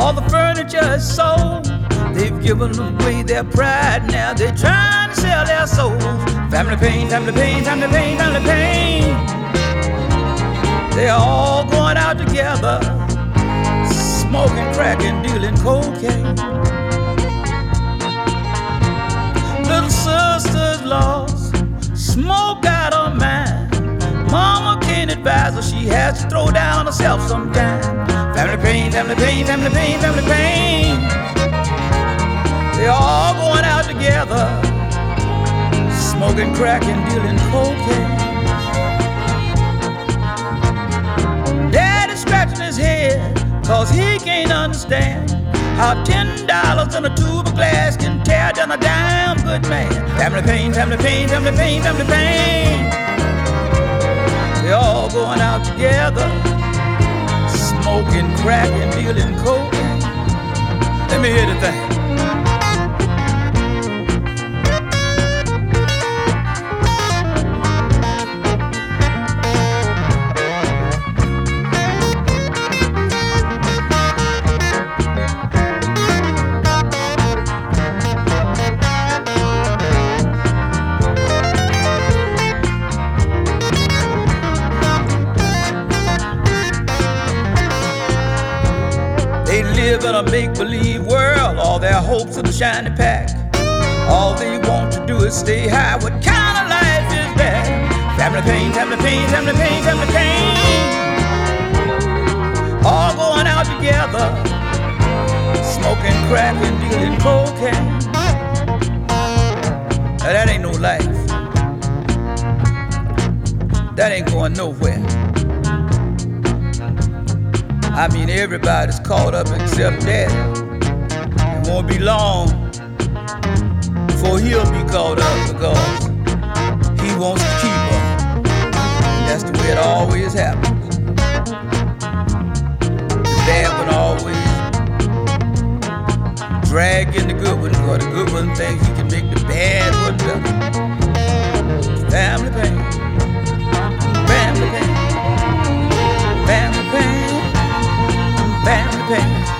All the furniture is sold. They've given away their pride. Now they're trying to sell their souls. Family pain, family pain, family pain, family pain. They're all going out together, smoking crack and dealing cocaine. Little sister's lost, smoke out of mind. Mama can't advise her, she has to throw down herself sometime. Pain, family pain, family pain, family pain. They're all going out together, smoking crack and dealing cocaine. Daddy's scratching his head, cause he can't understand how ten dollars in a tube of glass can tear down a damn good man. Family pain, family pain, family pain, family pain. They're all going out together, crack and dealing cocaine. Let me hear the thing. Live in a make believe world, all their hopes in a shiny pack. All they want to do is stay high. What kind of life is that? Family pain, family pain, family pain, family pain. All going out together, smoking crack and dealing cocaine. Now that ain't no life. That ain't going nowhere. I mean, everybody's caught up except Daddy. It won't be long before he'll be caught up because he wants to keep her. That's the way it always happens. The bad one always drag in the good one, because the good one thinks he can make the bad one better. happen.